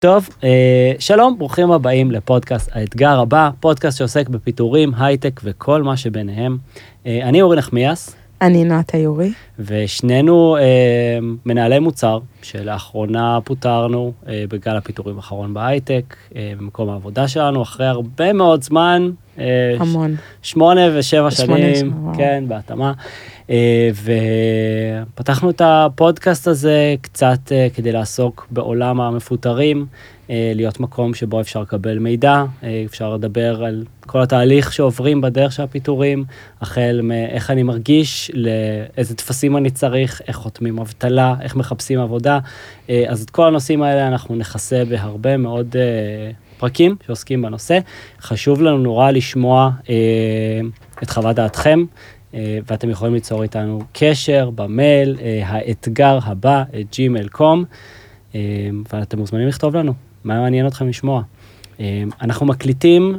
טוב, אה, שלום, ברוכים הבאים לפודקאסט האתגר הבא, פודקאסט שעוסק בפיטורים, הייטק וכל מה שביניהם. אה, אני אורי נחמיאס. אני נועת היורי. ושנינו אה, מנהלי מוצר, שלאחרונה פוטרנו אה, בגל הפיטורים האחרון בהייטק, אה, במקום העבודה שלנו, אחרי הרבה מאוד זמן. אה, המון. שמונה ושבע שנים, שמה, כן, בהתאמה. אה, ופתחנו את הפודקאסט הזה קצת אה, כדי לעסוק בעולם המפוטרים, אה, להיות מקום שבו אפשר לקבל מידע, אפשר לדבר על כל התהליך שעוברים בדרך של הפיטורים, החל מאיך אני מרגיש, לאיזה טפסים אני צריך, איך חותמים אבטלה, איך מחפשים עבודה. אז את כל הנושאים האלה אנחנו נכסה בהרבה מאוד פרקים שעוסקים בנושא. חשוב לנו נורא לשמוע את חוות דעתכם. אה, ואתם יכולים ליצור איתנו קשר במייל, אה, האתגר הבא, את gmail.com, אה, ואתם מוזמנים לכתוב לנו, מה מעניין אתכם לשמוע. אנחנו מקליטים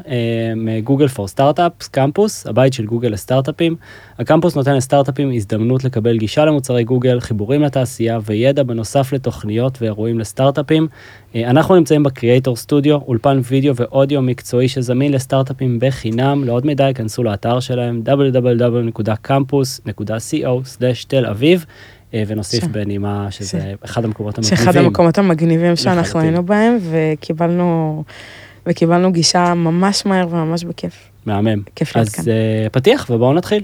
מגוגל פור סטארט-אפס, קמפוס, הבית של גוגל לסטארט-אפים. הקמפוס נותן לסטארט-אפים הזדמנות לקבל גישה למוצרי גוגל, חיבורים לתעשייה וידע בנוסף לתוכניות ואירועים לסטארט-אפים. אנחנו נמצאים בקריאייטור סטודיו, אולפן וידאו ואודיו מקצועי שזמין לסטארט-אפים בחינם. לעוד מידע ייכנסו לאתר שלהם www.campus.co/תל אביב. ונוסיף בנימה שזה אחד המקומות המגניבים. שאחד המקומות המגניבים שאנחנו היינו בהם, וקיבלנו וקיבלנו גישה ממש מהר וממש בכיף. מהמם. כיף להיות כאן. אז uh, פתיח ובואו נתחיל.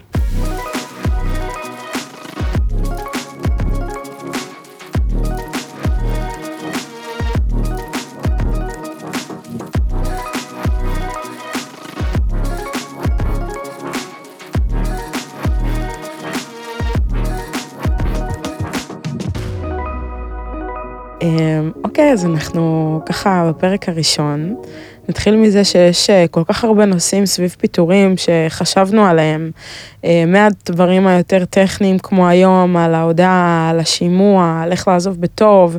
אמ, אוקיי, אז אנחנו ככה בפרק הראשון. נתחיל מזה שיש אה, כל כך הרבה נושאים סביב פיטורים שחשבנו עליהם, אה, מהדברים היותר טכניים כמו היום, על ההודעה, על השימוע, על איך לעזוב בטוב,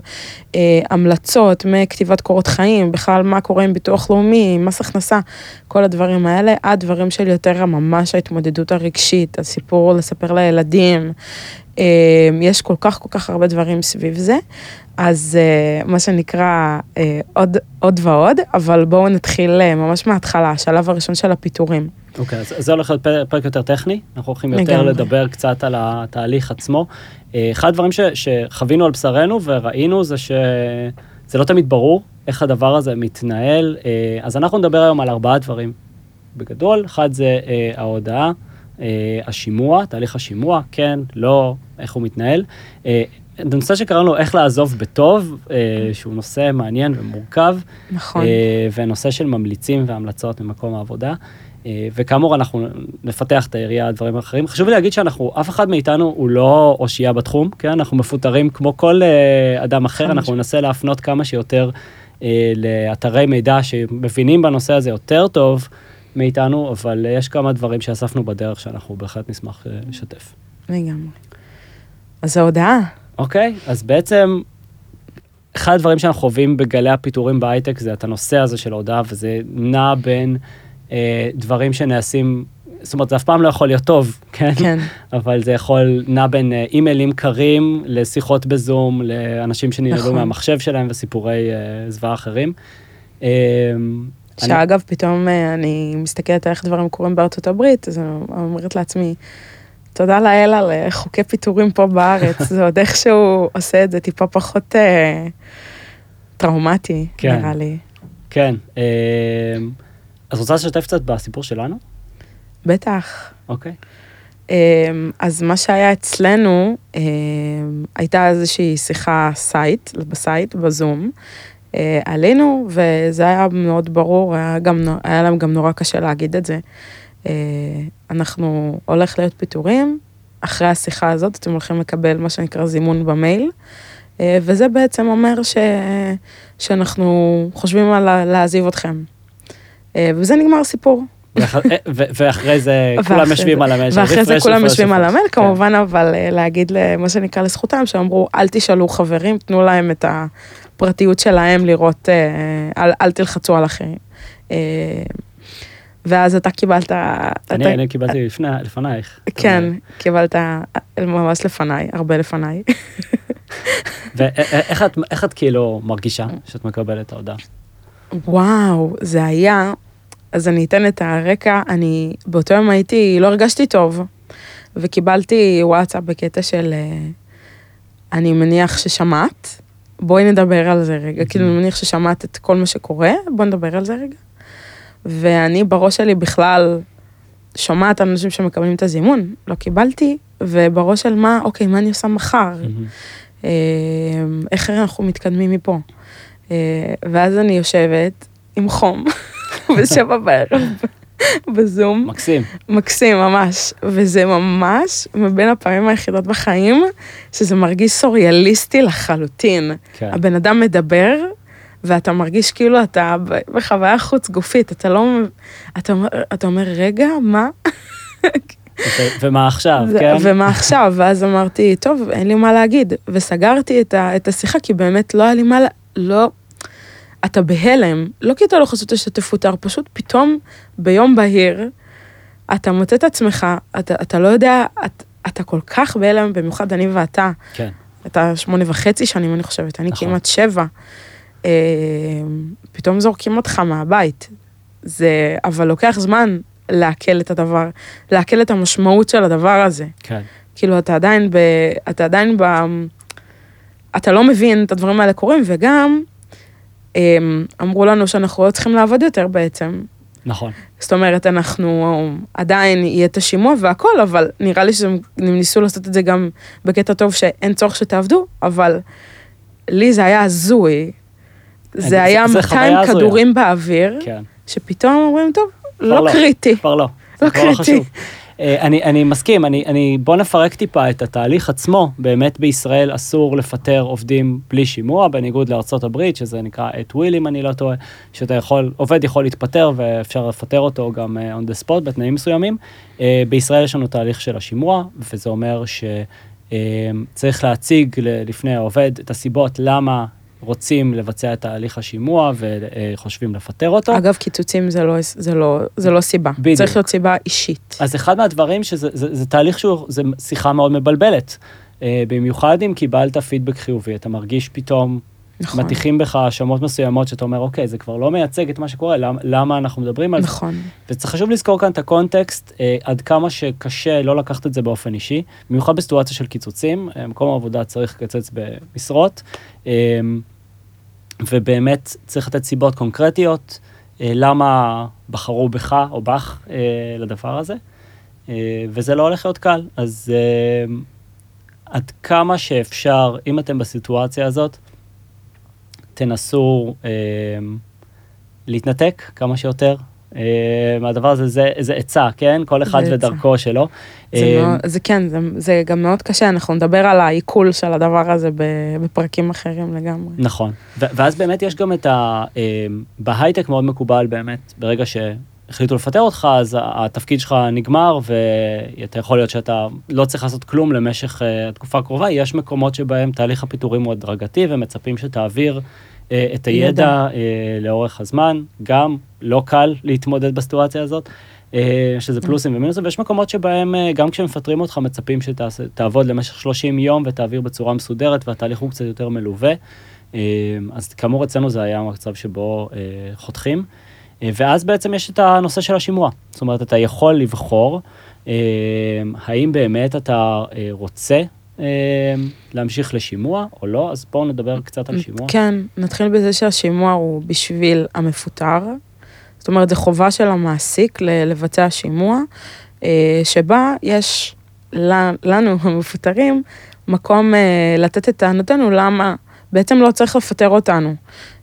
אה, המלצות מכתיבת קורות חיים, בכלל מה קורה עם ביטוח לאומי, מס הכנסה, כל הדברים האלה, עד דברים של יותר ממש ההתמודדות הרגשית, הסיפור לספר לילדים, יש כל כך כל כך הרבה דברים סביב זה. אז uh, מה שנקרא uh, עוד, עוד ועוד, אבל בואו נתחיל uh, ממש מההתחלה, השלב הראשון של הפיטורים. אוקיי, okay, אז זה הולך להיות פרק יותר טכני, אנחנו הולכים יותר לגמרי. לדבר קצת על התהליך עצמו. אחד הדברים ש, שחווינו על בשרנו וראינו זה שזה לא תמיד ברור איך הדבר הזה מתנהל, אז אנחנו נדבר היום על ארבעה דברים בגדול, אחד זה ההודעה. Uh, השימוע, תהליך השימוע, כן, לא, איך הוא מתנהל. Uh, נושא שקראנו איך לעזוב בטוב, אה, שהוא נושא מעניין ומורכב. נכון. אה, ונושא של ממליצים והמלצות ממקום העבודה. אה, וכאמור, אנחנו נפתח את העירייה, דברים אחרים. חשוב לי להגיד שאנחנו, אף אחד מאיתנו הוא לא אושייה בתחום, כן? אנחנו מפוטרים כמו כל אדם אחר, אנחנו ננסה להפנות כמה שיותר לאתרי מידע שמבינים בנושא הזה יותר טוב מאיתנו, אבל יש כמה דברים שאספנו בדרך שאנחנו בהחלט נשמח לשתף. לגמרי. אז ההודעה. אוקיי, אז בעצם אחד הדברים שאנחנו חווים בגלי הפיטורים בהייטק זה את הנושא הזה של ההודעה, וזה נע בין אה, דברים שנעשים, זאת אומרת, זה אף פעם לא יכול להיות טוב, כן? כן. אבל זה יכול, נע בין אה, אימיילים קרים לשיחות בזום, לאנשים שננעלו נכון. מהמחשב שלהם וסיפורי אה, זוועה אחרים. אה, שאגב, אני... פתאום אה, אני מסתכלת על איך דברים קורים בארצות הברית, אז אני אומרת לעצמי, תודה לאל על אה, חוקי פיטורים פה בארץ, זה עוד איכשהו עושה את זה טיפה פחות אה, טראומטי, כן, נראה לי. כן. אה, אז רוצה לשתף קצת בסיפור שלנו? בטח. אוקיי. אה, אז מה שהיה אצלנו, אה, הייתה איזושהי שיחה site, ב site, בזום. אה, עלינו, וזה היה מאוד ברור, היה, גם, היה להם גם נורא קשה להגיד את זה. אה, אנחנו הולך להיות פיטורים, אחרי השיחה הזאת אתם הולכים לקבל מה שנקרא זימון במייל, אה, וזה בעצם אומר ש... שאנחנו חושבים על להעזיב אתכם. אה, וזה נגמר הסיפור. ואחרי זה כולם יושבים על המייל. ואחרי זה כולם יושבים על המייל, כן. כמובן, אבל להגיד מה שנקרא לזכותם, שאמרו, אל תשאלו חברים, תנו להם את הפרטיות שלהם לראות, אל תלחצו על אחרים. ואז אתה קיבלת... אני, אתה... אני קיבלתי לפני, לפנייך. כן, קיבלת ממש לפניי, הרבה לפניי. ואיך את, את כאילו מרגישה שאת מקבלת את ההודעה? וואו, זה היה, אז אני אתן את הרקע, אני באותו יום הייתי, לא הרגשתי טוב, וקיבלתי וואטסאפ בקטע של, אה, אני מניח ששמעת, בואי נדבר על זה רגע, כאילו אני מניח ששמעת את כל מה שקורה, בואי נדבר על זה רגע. ואני בראש שלי בכלל שומעת אנשים שמקבלים את הזימון, לא קיבלתי, ובראש של מה, אוקיי, מה אני עושה מחר? אה, איך אנחנו מתקדמים מפה? אה, ואז אני יושבת עם חום בשבע בערב בזום. מקסים. מקסים, ממש. וזה ממש מבין הפעמים היחידות בחיים, שזה מרגיש סוריאליסטי לחלוטין. כן. הבן אדם מדבר, ואתה מרגיש כאילו אתה בחוויה חוץ גופית, אתה לא... אתה, אתה אומר, רגע, מה? ומה עכשיו, כן? ומה עכשיו, ואז אמרתי, טוב, אין לי מה להגיד. וסגרתי את, ה, את השיחה, כי באמת לא היה לי מה, לא, אתה בהלם, לא כי אתה לא חושב שאתה תפוטר, פשוט פתאום ביום בהיר, אתה מוצא את עצמך, אתה, אתה לא יודע, את, אתה כל כך בהלם, במיוחד אני ואתה. כן. אתה שמונה וחצי שנים, אני חושבת, אני נכון. כמעט שבע. אה, פתאום זורקים אותך מהבית. זה, אבל לוקח זמן לעכל את הדבר, לעכל את המשמעות של הדבר הזה. כן. כאילו, אתה עדיין ב... אתה עדיין ב... אתה לא מבין את הדברים האלה קורים, וגם אמרו לנו שאנחנו לא צריכים לעבוד יותר בעצם. נכון. זאת אומרת, אנחנו עדיין יהיה את השימוע והכל, אבל נראה לי שהם ניסו לעשות את זה גם בקטע טוב שאין צורך שתעבדו, אבל לי זה היה הזוי. זה היה 200 כדורים באוויר, כן. שפתאום אומרים, טוב, לא, לא קריטי. כבר לא. לא, לא קריטי. אה, אני, אני מסכים, אני, אני, בוא נפרק טיפה את התהליך עצמו. באמת בישראל אסור לפטר עובדים בלי שימוע, בניגוד לארצות הברית, שזה נקרא את וויל, אם אני לא טועה, שאתה יכול, עובד יכול להתפטר ואפשר לפטר אותו גם uh, on the spot בתנאים מסוימים. Uh, בישראל יש לנו תהליך של השימוע, וזה אומר שצריך uh, להציג לפני העובד את הסיבות למה רוצים לבצע את תהליך השימוע וחושבים לפטר אותו. אגב, קיצוצים זה לא, זה לא, זה לא סיבה. בדיוק. צריך להיות סיבה אישית. אז אחד מהדברים שזה זה, זה תהליך שהוא, זה שיחה מאוד מבלבלת. אה, במיוחד אם קיבלת פידבק חיובי, אתה מרגיש פתאום, נכון. מטיחים בך האשמות מסוימות שאתה אומר, אוקיי, זה כבר לא מייצג את מה שקורה, למה, למה אנחנו מדברים על נכון. זה? נכון. וצריך חשוב לזכור כאן את הקונטקסט, אה, עד כמה שקשה לא לקחת את זה באופן אישי, במיוחד בסיטואציה של קיצוצים, אה, מקום העבודה צריך לקצץ במשרות. אה, ובאמת צריך לתת סיבות קונקרטיות, אה, למה בחרו בך או בך אה, לדבר הזה, אה, וזה לא הולך להיות קל. אז עד כמה שאפשר, אם אתם בסיטואציה הזאת, תנסו להתנתק כמה שיותר, אה, מהדבר הזה, זה, זה עצה, כן? כל אחד ודרכו שלו. זה, אה, מאוד, זה כן, זה, זה גם מאוד קשה, אנחנו נדבר על העיכול של הדבר הזה בפרקים אחרים לגמרי. נכון, ואז באמת יש גם את ה... אה, בהייטק מאוד מקובל באמת, ברגע ש... החליטו לפטר אותך, אז התפקיד שלך נגמר, ואתה יכול להיות שאתה לא צריך לעשות כלום למשך התקופה הקרובה. יש מקומות שבהם תהליך הפיטורים הוא הדרגתי, ומצפים שתעביר אה, את הידע אה, לאורך הזמן, גם לא קל להתמודד בסיטואציה הזאת, אה, שזה פלוסים ומינוסים, ויש מקומות שבהם גם כשמפטרים אותך מצפים שתעבוד למשך 30 יום ותעביר בצורה מסודרת והתהליך הוא קצת יותר מלווה. אז כאמור אצלנו זה היה מצב שבו חותכים. ואז בעצם יש את הנושא של השימוע. זאת אומרת, אתה יכול לבחור האם באמת אתה רוצה אמ, להמשיך לשימוע או לא, אז בואו נדבר קצת על שימוע. כן, נתחיל בזה שהשימוע הוא בשביל המפוטר. זאת אומרת, זו חובה של המעסיק לבצע שימוע, אה, שבה יש לנו, המפוטרים, מקום אה, לתת את טענותינו למה בעצם לא צריך לפטר אותנו.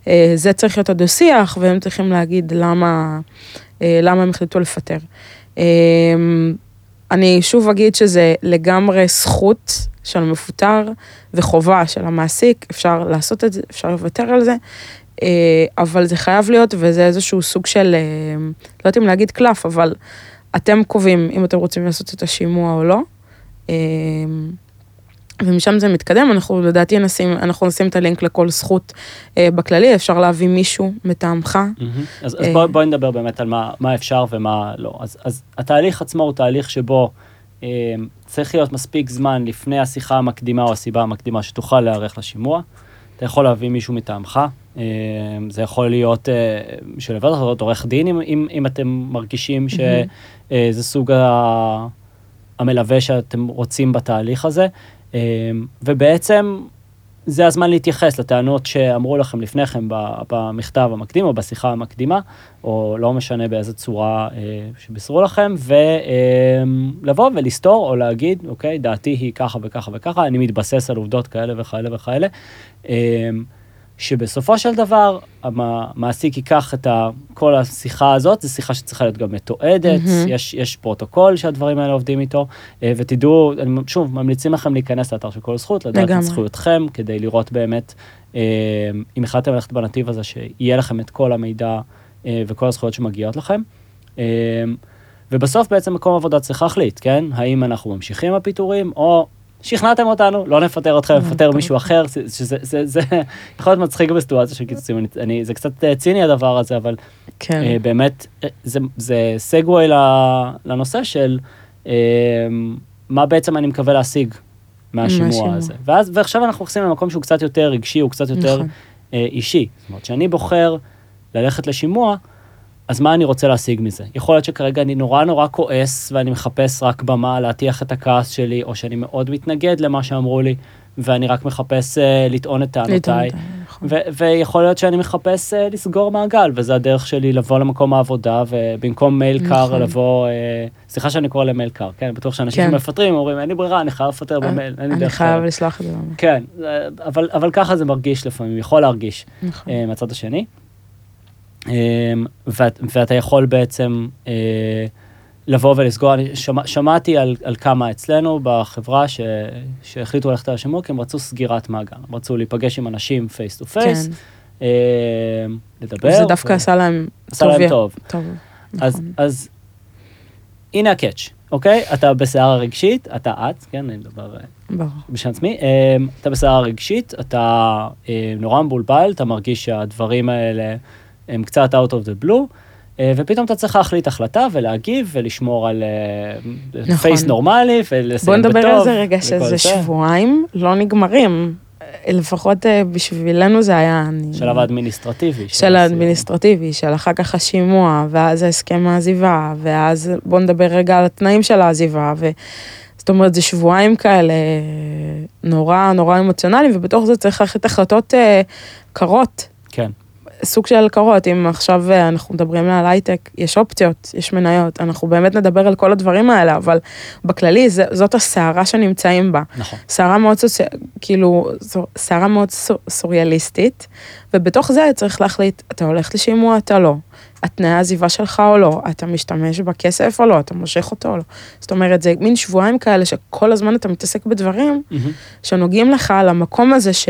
אה, זה צריך להיות הדו-שיח, והם צריכים להגיד למה, למה הם החליטו לפטר. אני שוב אגיד שזה לגמרי זכות של המפוטר וחובה של המעסיק, אפשר לעשות את זה, אפשר לוותר על זה, אה, אבל זה חייב להיות, וזה איזשהו סוג של, אה, לא יודעת אם להגיד קלף, אבל אתם קובעים אם אתם רוצים לעשות את השימוע או לא. אה, ומשם זה מתקדם, אנחנו לדעתי נשים, אנחנו נשים את הלינק לכל זכות אה, בכללי, אפשר להביא מישהו מטעמך. Mm-hmm. אז, אז בואי בוא נדבר באמת על מה, מה אפשר ומה לא. אז, אז התהליך עצמו הוא תהליך שבו צריך להיות מספיק זמן לפני השיחה המקדימה או הסיבה המקדימה שתוכל להיערך לשימוע. אתה יכול להביא מישהו מטעמך, זה יכול להיות שלבד אחרות עורך דין אם, אם, אם אתם מרגישים שזה סוג המלווה שאתם רוצים בתהליך הזה, ובעצם זה הזמן להתייחס לטענות שאמרו לכם לפני כן במכתב המקדים או בשיחה המקדימה, או לא משנה באיזה צורה אה, שבישרו לכם, ולבוא ולסתור או להגיד, אוקיי, דעתי היא ככה וככה וככה, אני מתבסס על עובדות כאלה וכאלה וכאלה. שבסופו של דבר המעסיק ייקח את כל השיחה הזאת, זו שיחה שצריכה להיות גם מתועדת, mm-hmm. יש, יש פרוטוקול שהדברים האלה עובדים איתו, אה, ותדעו, אני שוב, ממליצים לכם להיכנס לאתר של כל זכות, לדעת את זכויותכם, כדי לראות באמת, אה, אם החלטתם ללכת בנתיב הזה, שיהיה לכם את כל המידע אה, וכל הזכויות שמגיעות לכם. ובסוף בעצם מקום עבודה צריך להחליט, כן? האם אנחנו ממשיכים עם הפיטורים, או שכנעתם אותנו, לא נפטר אתכם, נפטר מישהו אחר, שזה זה, זה, יכול להיות מצחיק בסיטואציה של קיצוצים, אני, אני, זה קצת אה, ציני הדבר הזה, אבל כן. uh, באמת, אה, זה, זה סגווי לנושא של uh, מה בעצם אני מקווה להשיג מהשימוע הזה. ואז, ועכשיו אנחנו נכנסים למקום שהוא קצת יותר רגשי, הוא קצת יותר נכון. uh, אישי. זאת אומרת, שאני בוחר ללכת לשימוע, אז מה אני רוצה להשיג מזה? יכול להיות שכרגע אני נורא נורא כועס ואני מחפש רק במה להטיח את הכעס שלי, או שאני מאוד מתנגד למה שאמרו לי, ואני רק מחפש uh, לטעון את טענותיי. נכון. ויכול להיות שאני מחפש uh, לסגור מעגל, וזה הדרך שלי לבוא למקום העבודה, ובמקום מייל נכון. קר לבוא, uh, סליחה שאני קורא למייל קר, כן? בטוח שאנשים כן. שמפטרים אומרים, אין לי ברירה, אני חייב לפטר במייל, אין לי דרך. אני חייב לסלוח את זה. כן, אבל, אבל ככה זה מרגיש לפעמים, יכול להרגיש נכון. uh, מהצד השני. אמ, ואת, ואתה יכול בעצם אה, לבוא ולסגור, אני שמע, שמעתי על, על כמה אצלנו בחברה ש, שהחליטו ללכת על השימור, כי הם רצו סגירת מעגל, הם רצו להיפגש עם אנשים face to face, לדבר. זה דווקא ו... עשה להם עשה להם טוב. טוב. אז, נכון. אז הנה ה catch, אוקיי? אתה בסערה רגשית, אתה את, כן, אני מדבר אה, בשם עצמי, אמ, אתה בסערה רגשית, אתה אה, נורא מבולבל, אתה מרגיש שהדברים האלה... הם קצת out of the blue, אה, ופתאום אתה צריך להחליט החלטה ולהגיב ולשמור על פייס נכון. נורמלי ולסיים בטוב. בוא נדבר על זה רגע, שזה שבועיים לא נגמרים. לפחות אה, בשבילנו זה היה... שלב האדמיניסטרטיבי. של האדמיניסטרטיבי, של אחר כך השימוע, ואז הסכם העזיבה, ואז בוא נדבר רגע על התנאים של העזיבה, ו... זאת אומרת, זה שבועיים כאלה נורא נורא אמוציונליים, ובתוך זה צריך ללכת החלטות אה, קרות. כן. סוג של קרות, אם עכשיו אה, אנחנו מדברים על הייטק, יש אופציות, יש מניות, אנחנו באמת נדבר על כל הדברים האלה, אבל בכללי ז, זאת הסערה שנמצאים בה. נכון. סערה מאוד סוצי... כאילו, סערה מאוד סוריאליסטית, ובתוך זה צריך להחליט, אתה הולך לשימוע, אתה לא. התנאי העזיבה שלך או לא, אתה משתמש בכסף או לא, אתה מושך אותו או לא. זאת אומרת, זה מין שבועיים כאלה שכל הזמן אתה מתעסק בדברים mm-hmm. שנוגעים לך על המקום הזה ש...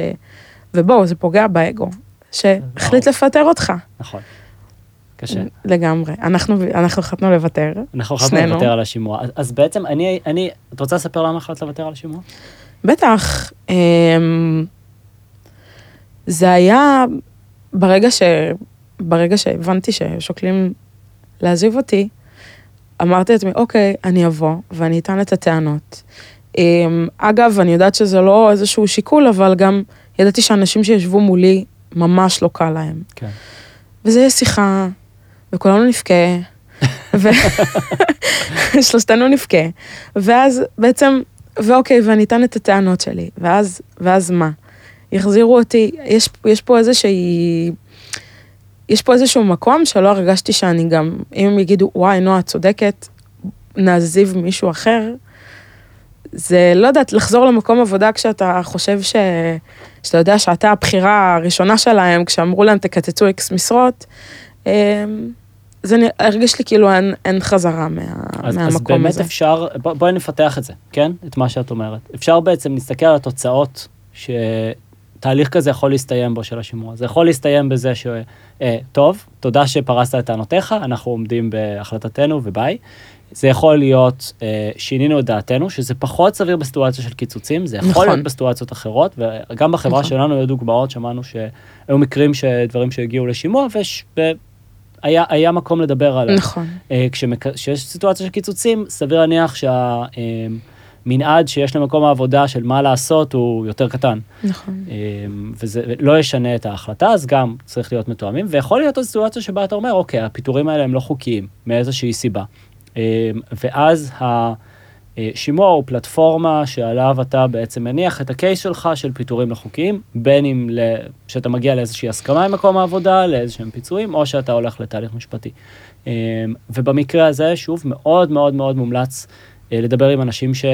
ובואו, זה פוגע באגו. שהחליט לפטר אותך. נכון. קשה. לגמרי. אנחנו, אנחנו החלטנו לוותר. אנחנו החלטנו לוותר על השימוע. אז, אז בעצם אני, אני, את רוצה לספר למה החלטת לוותר על השימוע? בטח. אמ, זה היה ברגע ש... ברגע שהבנתי ששוקלים לעזיב אותי, אמרתי לעצמי, אוקיי, אני אבוא ואני אטען את הטענות. אמ, אגב, אני יודעת שזה לא איזשהו שיקול, אבל גם ידעתי שאנשים שישבו מולי ממש לא קל להם. כן. וזה יהיה שיחה, וכולנו נבכה, ושלושתנו נבכה, ואז בעצם, ואוקיי, ואני אתן את הטענות שלי, ואז, ואז מה? יחזירו אותי, יש, יש פה איזושהי, יש פה איזשהו מקום שלא הרגשתי שאני גם, אם הם יגידו, וואי, נועה, צודקת, נעזיב מישהו אחר, זה, לא יודעת, לחזור למקום עבודה כשאתה חושב ש... שאתה יודע שאתה הבחירה הראשונה שלהם, כשאמרו להם תקצצו איקס משרות, אמ, זה הרגיש לי כאילו אין, אין חזרה מה, אז, מהמקום הזה. אז באמת הזה. אפשר, בוא, בואי נפתח את זה, כן? את מה שאת אומרת. אפשר בעצם להסתכל על התוצאות שתהליך כזה יכול להסתיים בו של השימוע. זה יכול להסתיים בזה ש... אה, טוב, תודה שפרסת את טענותיך, אנחנו עומדים בהחלטתנו וביי. זה יכול להיות, אה, שינינו את דעתנו, שזה פחות סביר בסיטואציה של קיצוצים, זה יכול נכון. להיות בסיטואציות אחרות, וגם בחברה נכון. שלנו היו דוגמאות, שמענו שהיו מקרים שדברים שהגיעו לשימוע, היה, היה מקום לדבר עליו. נכון. כשיש סיטואציה של קיצוצים, סביר להניח שה... מנעד שיש למקום העבודה של מה לעשות הוא יותר קטן. נכון. וזה לא ישנה את ההחלטה, אז גם צריך להיות מתואמים, ויכול להיות עוד סיטואציה שבה אתה אומר, אוקיי, הפיטורים האלה הם לא חוקיים, מאיזושהי סיבה. ואז השימוע הוא פלטפורמה שעליו אתה בעצם מניח את הקייס שלך של פיטורים לא חוקיים, בין אם שאתה מגיע לאיזושהי הסכמה עם מקום העבודה, לאיזשהם פיצויים, או שאתה הולך לתהליך משפטי. ובמקרה הזה, שוב, מאוד מאוד מאוד מומלץ. אה, לדבר עם אנשים ש...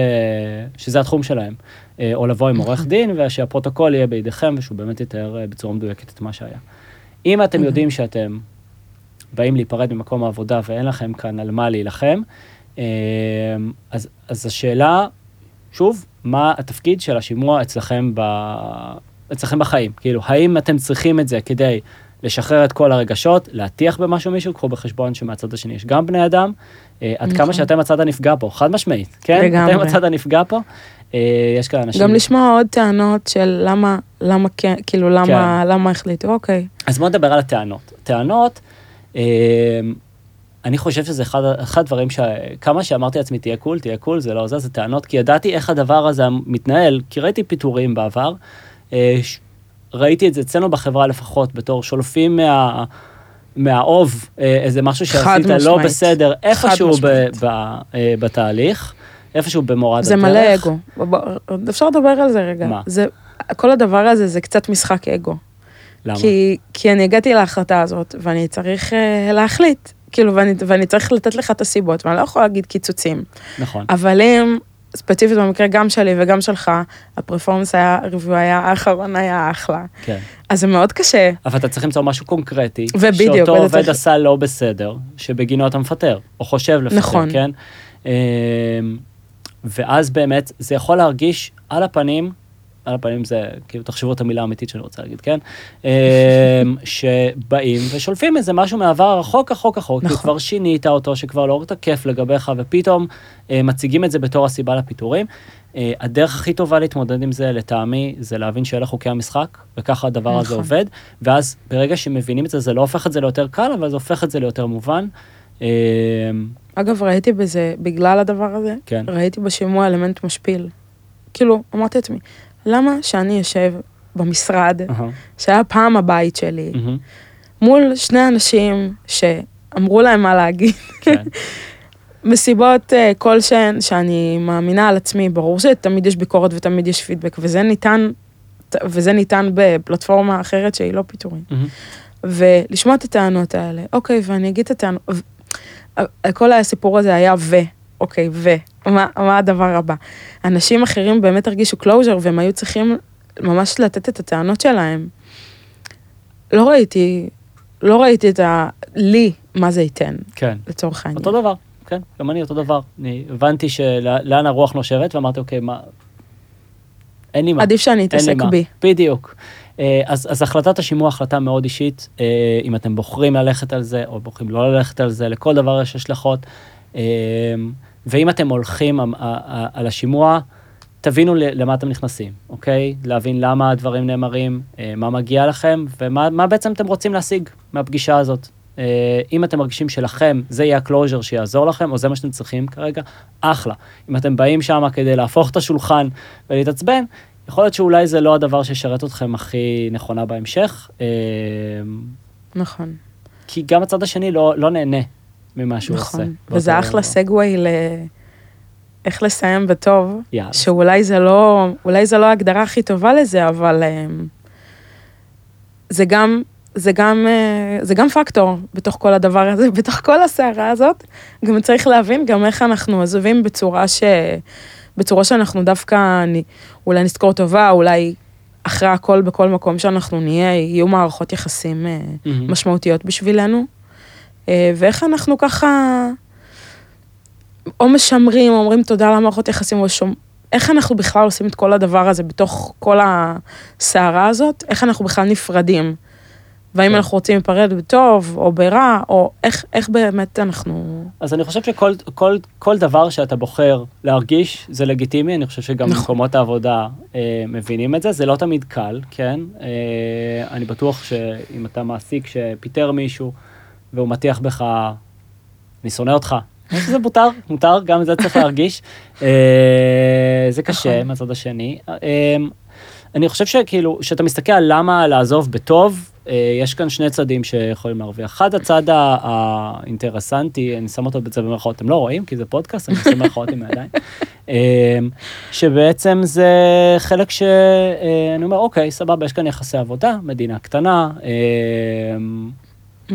שזה התחום שלהם, אה, או לבוא עם נכון. עורך דין ושהפרוטוקול יהיה בידיכם ושהוא באמת יתאר אה, בצורה מדויקת את מה שהיה. אם אתם יודעים שאתם באים להיפרד ממקום העבודה ואין לכם כאן על מה להילחם, אז, אז השאלה, שוב, מה התפקיד של השימוע אצלכם, ב... אצלכם בחיים? כאילו, האם אתם צריכים את זה כדי לשחרר את כל הרגשות, להטיח במשהו מישהו, קחו בחשבון שמהצד השני יש גם בני אדם, אה, עד כמה נכון. שאתם הצד הנפגע פה, חד משמעית, כן? לגמרי. אתם הצד הנפגע פה, אה, יש כאן אנשים... גם לשמוע עוד טענות של למה, למה כן, כאילו למה, כן. למה החליטו, אוקיי. אז בוא נדבר על הטענות. טענות, אה, אני חושב שזה אחד, אחד הדברים ש... כמה שאמרתי לעצמי תהיה cool, תהיה cool, זה לא זה, זה טענות, כי ידעתי איך הדבר הזה מתנהל, כי ראיתי פיטורים בעבר. ראיתי את זה אצלנו בחברה לפחות, בתור שולפים מה... מהאוב אה, איזה משהו שעשית לא בסדר, איפשהו ב, ב, אה, בתהליך, איפשהו במורד זה הדרך. זה מלא אגו. אפשר לדבר על זה רגע. מה? זה, כל הדבר הזה זה קצת משחק אגו. למה? כי, כי אני הגעתי להחלטה הזאת, ואני צריך uh, להחליט. כאילו, ואני, ואני צריך לתת לך את הסיבות, ואני לא יכולה להגיד קיצוצים. נכון. אבל אם ספציפית במקרה גם שלי וגם שלך, הפרפורמנס היה, הריוויו היה, האחרון היה אחלה. כן. אז זה מאוד קשה. אבל אתה צריך למצוא משהו קונקרטי. ובדיוק. שאותו עובד צריך... עשה לא בסדר, שבגינו אתה מפטר, או חושב לפטר, נכון. כן? אמ, ואז באמת זה יכול להרגיש על הפנים על הפנים זה, כאילו, תחשבו את המילה האמיתית שאני רוצה להגיד, כן? אמ, שבאים ושולפים איזה משהו מעבר רחוק, רחוק, רחוק, נכון. כי כבר שינית אותו, שכבר לא תקף לגביך, ופתאום אה, מציגים את זה בתור הסיבה לפיטורים. אה, הדרך הכי טובה להתמודד עם זה, לטעמי, זה להבין שאלה חוקי המשחק, וככה הדבר נכון. הזה עובד, ואז ברגע שמבינים את זה, זה לא הופך את זה ליותר קל, אבל זה הופך את זה ליותר מובן. אמ, אגב, ראיתי בזה, בגלל הדבר הזה, כן. ראיתי בשימוע אלמנט משפיל. כאילו, אמרתי לעצמי, למה שאני אשב במשרד, uh-huh. שהיה פעם הבית שלי, uh-huh. מול שני אנשים שאמרו להם מה להגיד, כן. מסיבות uh, כלשהן שאני מאמינה על עצמי, ברור שתמיד יש ביקורת ותמיד יש פידבק, וזה ניתן, וזה ניתן בפלטפורמה אחרת שהיא לא פיטורים. Mm-hmm. ולשמוע את הטענות האלה, אוקיי, ואני אגיד את הטענות, כל הסיפור הזה היה ו, אוקיי, ו, מה, הדבר הבא? אנשים אחרים באמת הרגישו closure והם היו צריכים ממש לתת את הטענות שלהם. לא ראיתי, לא ראיתי את ה... לי, מה זה ייתן. כן. לצורך העניין. אותו דבר, כן, גם אני אותו דבר. אני הבנתי שלאן הרוח נושבת ואמרתי, אוקיי, מה... אין לי מה. עדיף שאני אתעסק בי. בדיוק. אה, אז, אז החלטת השימוע החלטה מאוד אישית, אה, אם אתם בוחרים ללכת על זה או בוחרים לא ללכת על זה, לכל דבר יש השלכות. אה, ואם אתם הולכים על השימוע, תבינו למה אתם נכנסים, אוקיי? להבין למה הדברים נאמרים, אה, מה מגיע לכם, ומה בעצם אתם רוצים להשיג מהפגישה הזאת. אה, אם אתם מרגישים שלכם זה יהיה הקלוז'ר שיעזור לכם, או זה מה שאתם צריכים כרגע, אחלה. אם אתם באים שם כדי להפוך את השולחן ולהתעצבן, יכול להיות שאולי זה לא הדבר שישרת אתכם הכי נכונה בהמשך. אה, נכון. כי גם הצד השני לא, לא נהנה ממה שהוא נכון. עושה. וזה אחלה סגווי ל... איך לסיים בטוב, יאללה. שאולי זה לא, אולי זה לא ההגדרה הכי טובה לזה, אבל אמ, זה גם, זה גם, אה, זה גם פקטור בתוך כל הדבר הזה, בתוך כל הסערה הזאת. גם צריך להבין גם איך אנחנו עזובים בצורה ש... בצורה שאנחנו דווקא, אולי נזכור טובה, אולי אחרי הכל, בכל מקום שאנחנו נהיה, יהיו מערכות יחסים mm-hmm. משמעותיות בשבילנו. אה, ואיך אנחנו ככה, או משמרים, או אומרים תודה למערכות יחסים, או שומ... איך אנחנו בכלל עושים את כל הדבר הזה בתוך כל הסערה הזאת, איך אנחנו בכלל נפרדים. והאם כן. אנחנו רוצים להיפרד בטוב או ברע, או איך, איך באמת אנחנו... אז אני חושב שכל כל, כל דבר שאתה בוחר להרגיש זה לגיטימי, אני חושב שגם נכון. מקומות העבודה אה, מבינים את זה, זה לא תמיד קל, כן? אה, אני בטוח שאם אתה מעסיק שפיטר מישהו, והוא מטיח בך, אני שונא אותך. זה מותר, מותר, גם זה צריך להרגיש. אה, זה קשה נכון. מהצד השני. אה, אני חושב שכאילו, כשאתה מסתכל על למה לעזוב בטוב, אה, יש כאן שני צדדים שיכולים להרוויח. אחד, הצד האינטרסנטי, אני שם אותו בצד במרכאות, אתם לא רואים, כי זה פודקאסט, אני עושה במרכאות עם הידיים, שבעצם זה חלק שאני אומר, אוקיי, סבבה, יש כאן יחסי עבודה, מדינה קטנה,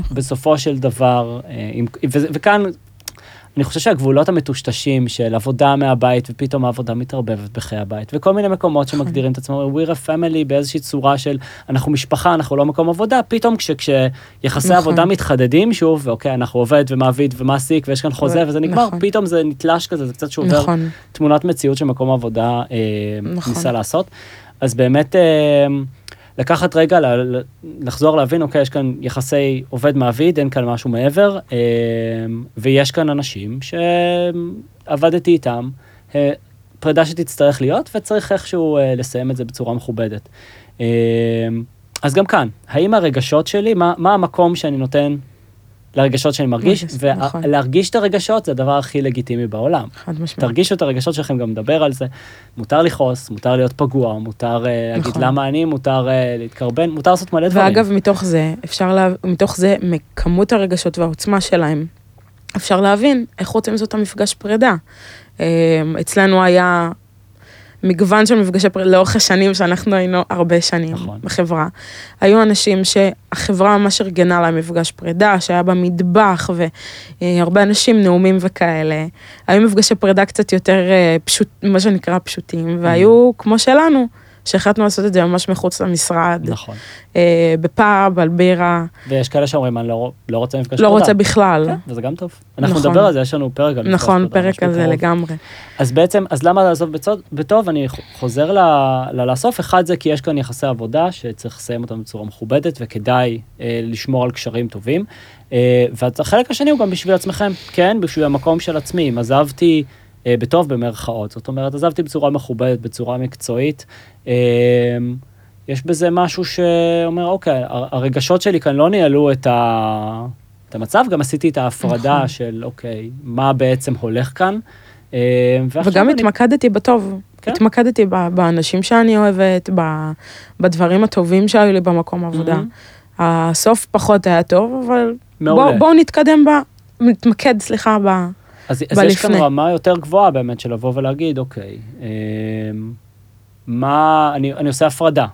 בסופו של דבר, עם- ו- וכאן אני חושב שהגבולות המטושטשים של עבודה מהבית ופתאום העבודה מתערבבת בחיי הבית וכל מיני מקומות שמגדירים את עצמם we're a family באיזושהי צורה של אנחנו משפחה אנחנו לא מקום עבודה פתאום כש, כשיחסי נכון. עבודה מתחדדים שוב ואוקיי אנחנו עובד ומעביד ומעסיק ויש כאן חוזה וזה נגמר נכון. פתאום זה נתלש כזה זה קצת שובר נכון, תמונת מציאות שמקום עבודה אה, נכון. ניסה לעשות. אז באמת אה, לקחת רגע, לחזור להבין, אוקיי, יש כאן יחסי עובד מעביד, אין כאן משהו מעבר, אה, ויש כאן אנשים שעבדתי איתם, אה, פרידה שתצטרך להיות, וצריך איכשהו אה, לסיים את זה בצורה מכובדת. אז גם כאן, האם הרגשות שלי, מה, מה המקום שאני נותן לרגשות שאני מרגיש, ולהרגיש נכון. את הרגשות זה הדבר הכי לגיטימי בעולם. חד משמעית. תרגישו את הרגשות שלכם, גם נדבר על זה. מותר לכעוס, מותר להיות פגוע, מותר אה, להגיד נכון. למה אני, מותר אה, להתקרבן, מותר לעשות מלא דברים. ואגב, מתוך זה, אפשר לה... מתוך זה, מכמות הרגשות והעוצמה שלהם, אפשר להבין איך רוצים לעשות את המפגש פרידה. אה, אצלנו היה מגוון של מפגשי פרידה, לאורך השנים שאנחנו היינו הרבה שנים נכון. בחברה. היו אנשים שהחברה ממש ארגנה להם מפגש פרידה, שהיה במטבח, והרבה אנשים נאומים וכאלה. היו מפגשי פרידה קצת יותר אה, פשוט, מה שנקרא פשוטים, והיו כמו שלנו. שהחלטנו לעשות את זה ממש מחוץ למשרד, נכון. אה, בפאב, על בירה, ויש כאלה שאומרים, אני לא, לא רוצה מפגש לא עבודה." רוצה בכלל. כן, וזה גם טוב. אנחנו נכון. נדבר על זה, יש לנו פרק על נכון, פרק על זה. לגמרי. אז בעצם, אז למה לעזוב בטוב? אני חוזר ל, ללאסוף. אחד זה כי יש כאן יחסי עבודה שצריך לסיים אותם בצורה מכובדת, וכדאי אה, לשמור על קשרים טובים. אה, והחלק השני הוא גם בשביל עצמכם, כן, בשביל המקום של עצמי. אם עזבתי בטוב במרכאות, זאת אומרת, עזבתי בצורה מכובדת, בצורה מקצועית. אה, יש בזה משהו שאומר, אוקיי, הר- הרגשות שלי כאן לא ניהלו את ה... את המצב, גם עשיתי את ההפרדה נכון. של, אוקיי, מה בעצם הולך כאן. אה, וגם אני- התמקדתי בטוב. כן. התמקדתי באנשים שאני אוהבת, בדברים הטובים שהיו לי במקום עבודה. מהמם. הסוף פחות היה טוב, אבל מעולה. בואו בוא נתקדם ב... נתמקד, סליחה, ב... אז, אז יש כאן. רמה יותר גבוהה באמת של לבוא ולהגיד, אוקיי, אה, מה, אני, אני עושה הפרדה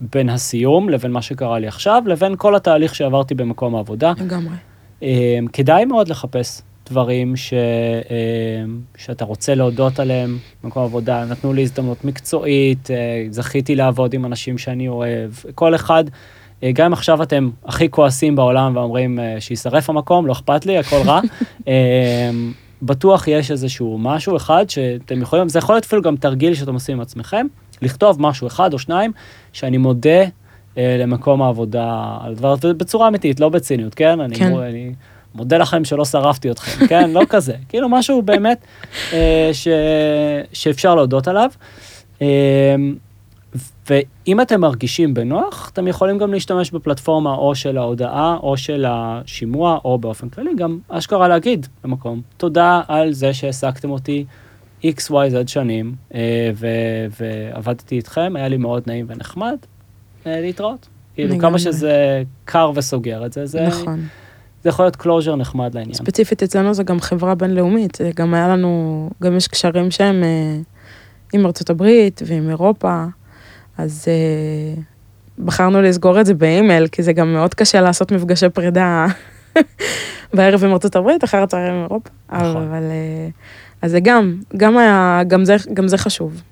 בין הסיום לבין מה שקרה לי עכשיו, לבין כל התהליך שעברתי במקום העבודה. לגמרי. אה, כדאי מאוד לחפש דברים ש, אה, שאתה רוצה להודות עליהם במקום עבודה. נתנו לי הזדמנות מקצועית, אה, זכיתי לעבוד עם אנשים שאני אוהב. כל אחד, אה, גם אם עכשיו אתם הכי כועסים בעולם ואומרים אה, שישרף המקום, לא אכפת לי, הכל רע. בטוח יש איזשהו משהו אחד שאתם יכולים, זה יכול להיות אפילו גם תרגיל שאתם עושים עם עצמכם, לכתוב משהו אחד או שניים, שאני מודה אה, למקום העבודה על דבר, בצורה אמיתית, לא בציניות, כן? אני, כן. אני מודה לכם שלא שרפתי אתכם, כן? לא כזה. כאילו משהו באמת אה, ש, שאפשר להודות עליו. אה, ואם אתם מרגישים בנוח, אתם יכולים גם להשתמש בפלטפורמה או של ההודעה או של השימוע, או באופן כללי גם אשכרה להגיד למקום, תודה על זה שהעסקתם אותי XYZ שנים, אה, ו- ועבדתי איתכם, היה לי מאוד נעים ונחמד, אה, להתראות. כאילו. כמה שזה קר וסוגר את זה, זה, נכון. זה יכול להיות closure נחמד לעניין. ספציפית אצלנו זה גם חברה בינלאומית, זה גם היה לנו, גם יש קשרים שהם אה, עם ארצות הברית ועם אירופה, אז אה, בחרנו לסגור את זה באימייל, כי זה גם מאוד קשה לעשות מפגשי פרידה בערב עם ארצות הברית, אחר הצהריים עם אירופה, נכון. אבל אה, אז זה גם, גם היה, גם זה, גם זה חשוב.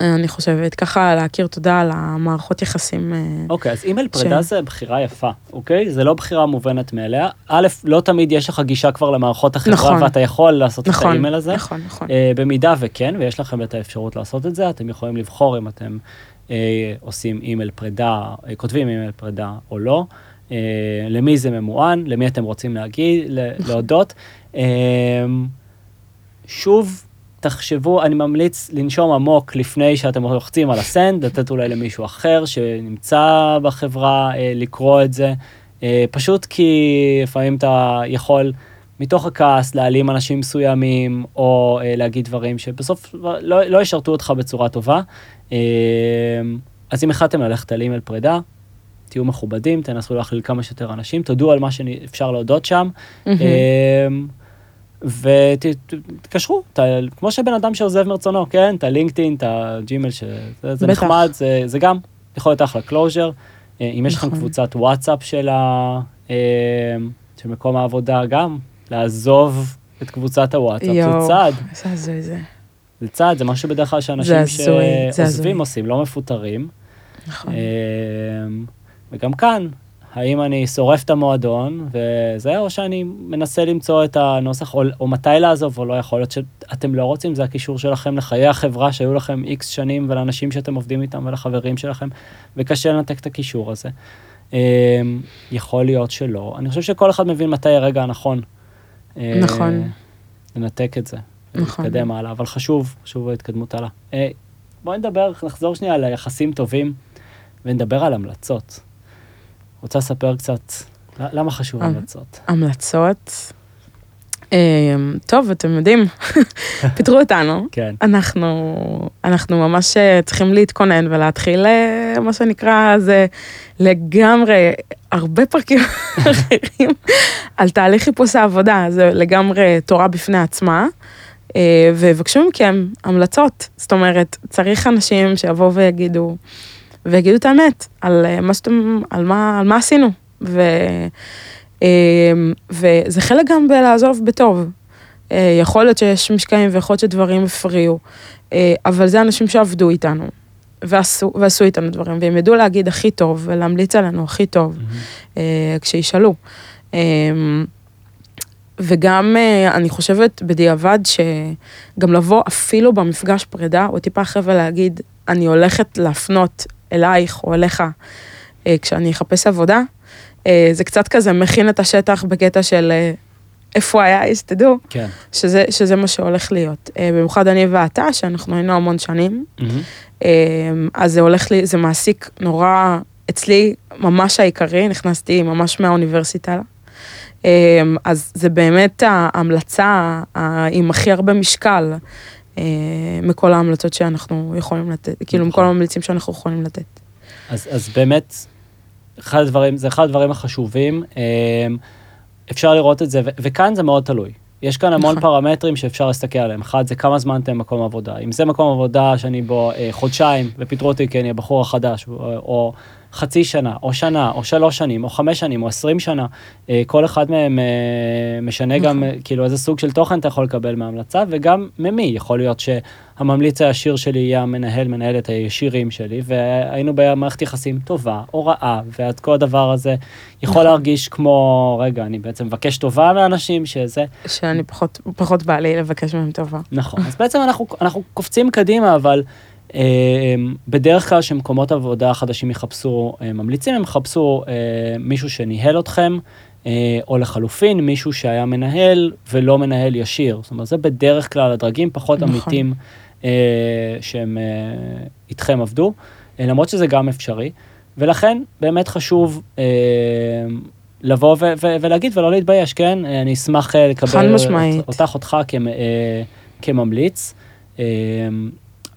אני חושבת, ככה להכיר תודה על המערכות יחסים. אה, אוקיי, אז אימייל פרידה זה בחירה יפה, אוקיי? זה לא בחירה מובנת מאליה. א', לא תמיד יש לך גישה כבר למערכות החברה, נכון. ואתה יכול לעשות את נכון, האימייל הזה. נכון, נכון. אה, במידה וכן, ויש לכם את האפשרות לעשות את זה, אתם יכולים לבחור אם אתם אה, עושים אימייל פרידה, אה, כותבים אימייל פרידה או לא, אה, למי זה ממוען, למי אתם רוצים להגיד, ל- להודות. אה, שוב, תחשבו, אני ממליץ לנשום עמוק לפני שאתם לוחצים על ה send, לתת אולי למישהו אחר שנמצא בחברה אה, לקרוא את זה. פשוט כי לפעמים אתה יכול מתוך הכעס להעלים אנשים מסוימים, או להגיד דברים שבסוף לא, לא ישרתו אותך בצורה טובה. אז אם החלטתם ללכת על אימייל פרידה, תהיו מכובדים, תנסו להכליל כמה שיותר אנשים, תודו על מה שאפשר להודות שם. Mm-hmm. ותתקשרו, כמו שבן אדם שעוזב מרצונו, כן? את הלינקדאין, את הג'ימל, שזה נחמד, זה, זה גם יכול להיות אחלה closure. אה, אם יש לכם נכון. קבוצת וואטסאפ של, ה, אה, של מקום העבודה, גם לעזוב את קבוצת הוואטסאפ, זה צעד. זה זה. זה צעד, זה משהו בדרך כלל שאנשים שעוזבים עושים, לא מפוטרים. נכון. אה, וגם כאן, האם אני שורף את המועדון וזה, או שאני מנסה למצוא את הנוסח, או, או מתי לעזוב, או לא יכול להיות שאתם לא רוצים, זה הקישור שלכם לחיי החברה שהיו לכם איקס שנים, ולאנשים שאתם עובדים איתם ולחברים שלכם, וקשה לנתק את הקישור הזה. אמ, יכול להיות שלא. אני חושב שכל אחד מבין מתי הרגע הנכון. אה, נכון. לנתק את זה. נכון. להתקדם הלאה, אבל חשוב, חשוב ההתקדמות הלאה. אה, בואי נדבר, נחזור שנייה על יחסים טובים, ונדבר על המלצות. רוצה לספר קצת, למה חשוב אה, המלצות? המלצות? אה, טוב, אתם יודעים, פיטרו אותנו. כן. אנחנו, אנחנו ממש אה, צריכים להתכונן ולהתחיל, מה שנקרא, זה לגמרי, הרבה פרקים אחרים על תהליך חיפוש העבודה, זה לגמרי תורה בפני עצמה. ויבקשו מכם המלצות, זאת אומרת, צריך אנשים שיבואו ויגידו, ויגידו את האמת על אה, מה שאתם, על מה, על מה עשינו. ו, אה, וזה חלק גם בלעזוב בטוב. אה, יכול להיות שיש משקעים ויכול להיות שדברים הפריעו, אבל זה אנשים שעבדו איתנו. ועשו, ועשו איתנו דברים, והם ידעו להגיד הכי טוב ולהמליץ עלינו הכי טוב mm-hmm. כשישאלו. וגם אני חושבת בדיעבד שגם לבוא אפילו במפגש פרידה, או טיפה אחרי ולהגיד, אני הולכת להפנות אלייך או אליך אה, כשאני אחפש עבודה, אה, זה קצת כזה מכין את השטח בקטע של אה, איפה היה איש, תדעו, כן. שזה, שזה מה שהולך להיות. במיוחד אני ואתה, שאנחנו היינו המון שנים, mm-hmm. אז זה הולך לי, זה מעסיק נורא, אצלי ממש העיקרי, נכנסתי ממש מהאוניברסיטה. אז זה באמת ההמלצה עם הכי הרבה משקל מכל ההמלצות שאנחנו יכולים לתת, כאילו מכל נכון. הממליצים שאנחנו יכולים לתת. אז, אז באמת, אחד הדברים, זה אחד הדברים החשובים, אה, אפשר לראות את זה, ו- וכאן זה מאוד תלוי. יש כאן המון נכון. פרמטרים שאפשר להסתכל עליהם. אחד, זה כמה זמן אתם במקום עבודה. אם זה מקום עבודה שאני בו אה, חודשיים, ופיטרו אותי כי אני הבחור החדש, או, או חצי שנה, או שנה, או שלוש שנים, או חמש שנים, או עשרים שנה, אה, כל אחד מהם אה, משנה גם, נכון. כאילו, איזה סוג של תוכן אתה יכול לקבל מההמלצה, וגם ממי. יכול להיות שהממליץ הישיר שלי יהיה המנהל, מנהלת הישירים שלי, והיינו במערכת יחסים טובה או רעה, ואת כל הדבר הזה יכול נכון. להרגיש כמו, רגע, אני בעצם מבקש טובה מאנשים שזה... שאני פחות, פחות בא לי לבקש מהם טובה. נכון, אז בעצם אנחנו, אנחנו קופצים קדימה, אבל... אמ, בדרך כלל שמקומות עבודה חדשים יחפשו אה, ממליצים, הם יחפשו אה, מישהו שניהל אתכם, אה, או לחלופין מישהו שהיה מנהל ולא מנהל ישיר. זאת אומרת, זה בדרך כלל הדרגים פחות נכון. עמיתים שהם איתכם עבדו, למרות שזה גם אפשרי, ולכן באמת חשוב לבוא ו- ו- ולהגיד ולא להתבייש, כן? אני אשמח לקבל אותך, אותך כמ- כממליץ.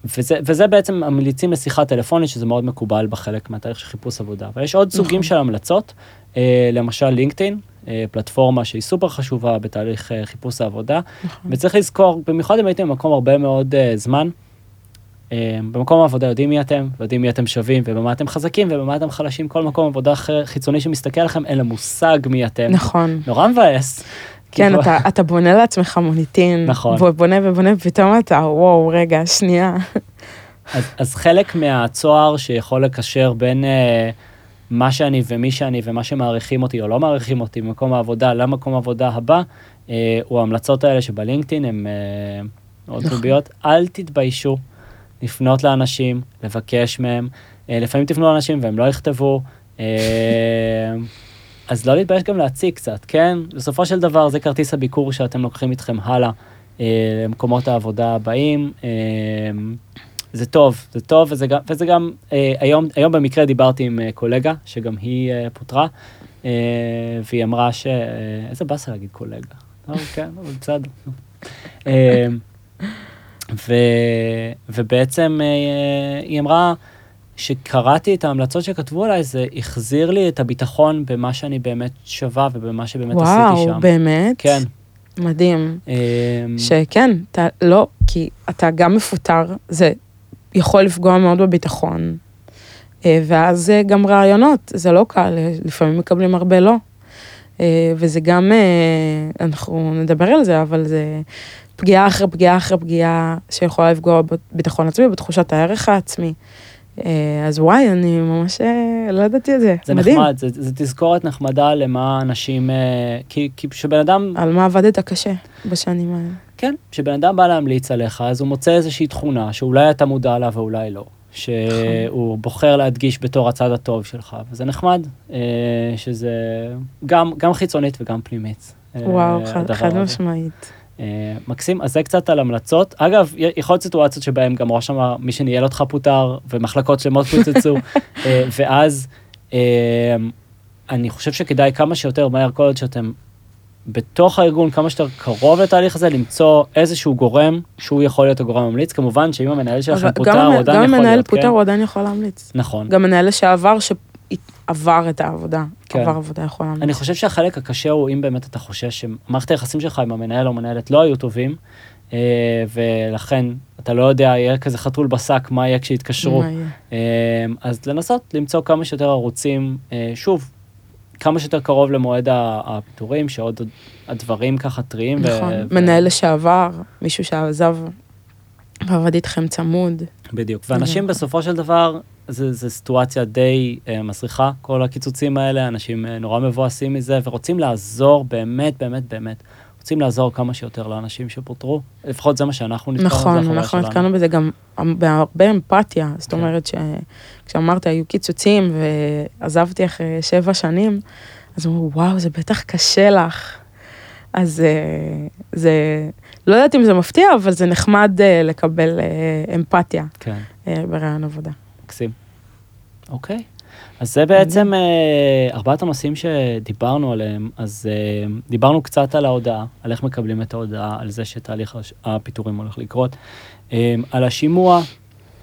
וזה, וזה בעצם ממליצים לשיחה טלפונית, שזה מאוד מקובל בחלק מהתהליך של חיפוש עבודה. ויש עוד נכון. סוגים של המלצות, אה, למשל לינקדאין, אה, פלטפורמה שהיא סופר חשובה בתהליך אה, חיפוש העבודה, נכון. וצריך לזכור, במיוחד אם הייתם במקום הרבה מאוד אה, זמן, אה, במקום העבודה יודעים מי אתם, יודעים מי אתם שווים, ובמה אתם חזקים, ובמה אתם חלשים, כל מקום עבודה חיצוני שמסתכל עליכם, אין לו מושג מי אתם. נכון. נורא מבאס. כן, כאילו- אתה, אתה בונה לעצמך מוניטין. נכון. ובונה ובונה, ופתאום אתה, וואו, רגע, שנייה. אז, אז חלק מהצוהר שיכול לקשר בין uh, מה שאני ומי שאני ומה שמעריכים אותי או לא מעריכים אותי במקום העבודה למקום העבודה הבא, uh, הוא ההמלצות האלה שבלינקדאין הן uh, מאוד טוביות. נכון. אל תתביישו לפנות לאנשים, לבקש מהם. Uh, לפעמים תפנו לאנשים והם לא יכתבו. Uh, אז לא להתבייש גם להציג קצת, כן? בסופו של דבר זה כרטיס הביקור שאתם לוקחים איתכם הלאה אה, למקומות העבודה הבאים, אה, זה טוב, זה טוב, וזה גם, וזה גם אה, היום, היום במקרה דיברתי עם אה, קולגה, שגם היא אה, פוטרה, אה, והיא אמרה ש... אה, איזה באסה להגיד קולגה. לא, כן, אבל בסדר. אה, ובעצם אה, היא אמרה שקראתי את ההמלצות שכתבו עליי, זה החזיר לי את הביטחון במה שאני באמת שווה ובמה שבאמת וואו, עשיתי שם. וואו, באמת? כן. מדהים. אה, שכן, אתה לא, כי אתה גם מפוטר, זה יכול לפגוע מאוד בביטחון. אה, ואז אה, גם רעיונות, זה לא קל, אה, לפעמים מקבלים הרבה לא. וזה גם, אנחנו נדבר על זה, אבל זה פגיעה אחרי פגיעה אחרי פגיעה שיכולה לפגוע בביטחון עצמי, בתחושת הערך העצמי. אה, אז וואי, אני ממש אה, לא ידעתי את זה. זה מדהים. נחמד, זה, זה תזכורת נחמדה למה אנשים, אה, כי, כי כשבן אדם, על מה עבדת קשה בשנים האלה. כן, כשבן אדם בא להמליץ עליך, אז הוא מוצא איזושהי תכונה שאולי אתה מודע לה ואולי לא. שהוא בוחר להדגיש בתור הצד הטוב שלך, וזה נחמד, שזה גם, גם חיצונית וגם פנימית. וואו, חד-. משמעית. אה, מקסים, אז זה קצת על המלצות. אגב, יכול להיות סיטואציות שבהן גם ראש שם, מי שניהל אותך פוטר, ומחלקות שלמות פוצצו, אה, ואז אה, אני חושב שכדאי כמה שיותר מהר, כל עוד שאתם בתוך הארגון, כמה שיותר קרוב לתהליך הזה, למצוא איזשהו גורם שהוא יכול להיות הגורם הממליץ. כמובן שאם המנהל שלכם פוטר, גם הוא עדיין גם יכול המנהל להיות, פוטר, כן? הוא עדיין יכול להמליץ. נכון. גם מנהל לשעבר שעבר את העבודה, כן. עבר עבודה יכול להמליץ. אני חושב שהחלק הקשה הוא אם באמת אתה חושש שמערכת היחסים שלך עם המנהל או מנהלת לא היו טובים, אה, ולכן אתה לא יודע, יהיה כזה חתול בשק, מה יהיה כשיתקשרו. מה יהיה? אה, אז לנסות למצוא כמה שיותר ערוצים, אה, שוב, כמה שיותר קרוב למועד הפיטורים, שעוד הדברים ככה טריים. נכון, ו- מנהל לשעבר, מישהו שעזב ועבד איתכם צמוד. בדיוק. ואנשים נכון. בסופו של דבר, זו סיטואציה די אה, מסריחה, כל הקיצוצים האלה, אנשים אה, נורא מבואסים מזה, ורוצים לעזור באמת, באמת, באמת. רוצים לעזור כמה שיותר לאנשים שפוטרו, לפחות זה מה שאנחנו נתקענו, נכון, זה אנחנו שלנו. נתקלנו בזה גם בהרבה אמפתיה. זאת כן. אומרת שכשאמרת, היו קיצוצים ועזבתי אחרי שבע שנים, אז אמרו, וואו, זה בטח קשה לך. אז אה, זה, לא יודעת אם זה מפתיע, אבל זה נחמד אה, לקבל אה, אמפתיה כן. ברעיון עבודה. מקסים. אוקיי. אז זה בעצם אה, ארבעת הנושאים שדיברנו עליהם. אז אה, דיברנו קצת על ההודעה, על איך מקבלים את ההודעה, על זה שתהליך הפיטורים הולך לקרות, אה, על השימוע,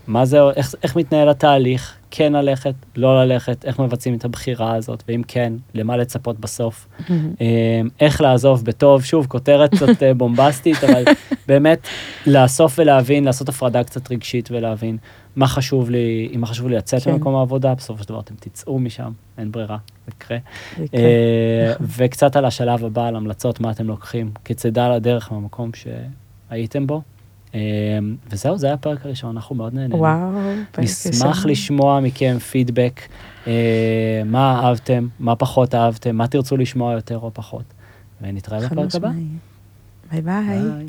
מה זה, איך, איך מתנהל התהליך, כן ללכת, לא ללכת, איך מבצעים את הבחירה הזאת, ואם כן, למה לצפות בסוף. אה, איך לעזוב בטוב, שוב, כותרת קצת אה, בומבסטית, אבל באמת לאסוף ולהבין, לעשות הפרדה קצת רגשית ולהבין מה חשוב לי, אם מה חשוב לי לצאת כן. ממקום העבודה, בסופו של דבר אתם תצאו משם, אין ברירה, זה יקרה. אה. וקצת על השלב הבא, על המלצות, מה אתם לוקחים, כצידה לדרך מהמקום שהייתם בו. אה, וזהו, זה היה הפרק הראשון, אנחנו מאוד נהנינו. וואו, פרק נשמח ראשון. לשמוע מכם פידבק, אה, מה אהבתם, מה פחות אהבתם, מה תרצו לשמוע יותר או פחות. ונתראה בפרק הבא. bye bye. bye.